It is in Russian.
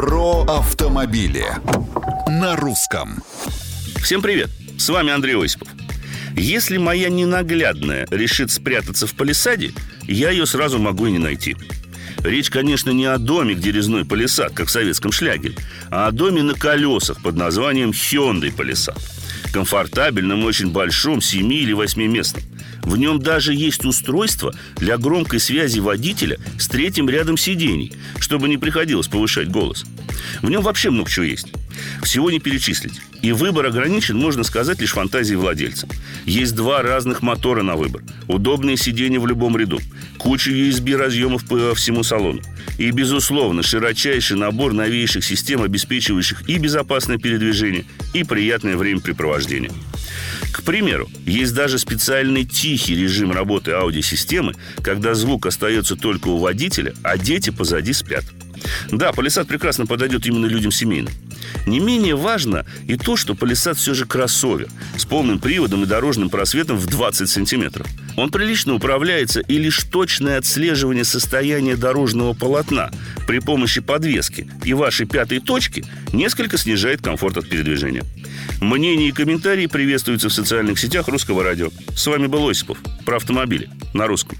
Про автомобили на русском. Всем привет! С вами Андрей Осипов. Если моя ненаглядная решит спрятаться в палисаде, я ее сразу могу и не найти. Речь, конечно, не о доме, где резной палисад, как в советском шлягере, а о доме на колесах под названием Hyundai Палисад. Комфортабельном, очень большом, 7 или 8 местном. В нем даже есть устройство для громкой связи водителя с третьим рядом сидений, чтобы не приходилось повышать голос. В нем вообще много чего есть. Всего не перечислить. И выбор ограничен, можно сказать, лишь фантазией владельца. Есть два разных мотора на выбор. Удобные сиденья в любом ряду. Куча USB разъемов по всему салону. И, безусловно, широчайший набор новейших систем, обеспечивающих и безопасное передвижение, и приятное времяпрепровождение. К примеру, есть даже специальный тихий режим работы аудиосистемы, когда звук остается только у водителя, а дети позади спят. Да, палисад прекрасно подойдет именно людям семейным. Не менее важно и то, что палисад все же кроссовер с полным приводом и дорожным просветом в 20 сантиметров. Он прилично управляется и лишь точное отслеживание состояния дорожного полотна при помощи подвески и вашей пятой точки несколько снижает комфорт от передвижения. Мнения и комментарии приветствуются в социальных сетях русского радио. С вами был Осипов про автомобили на русском.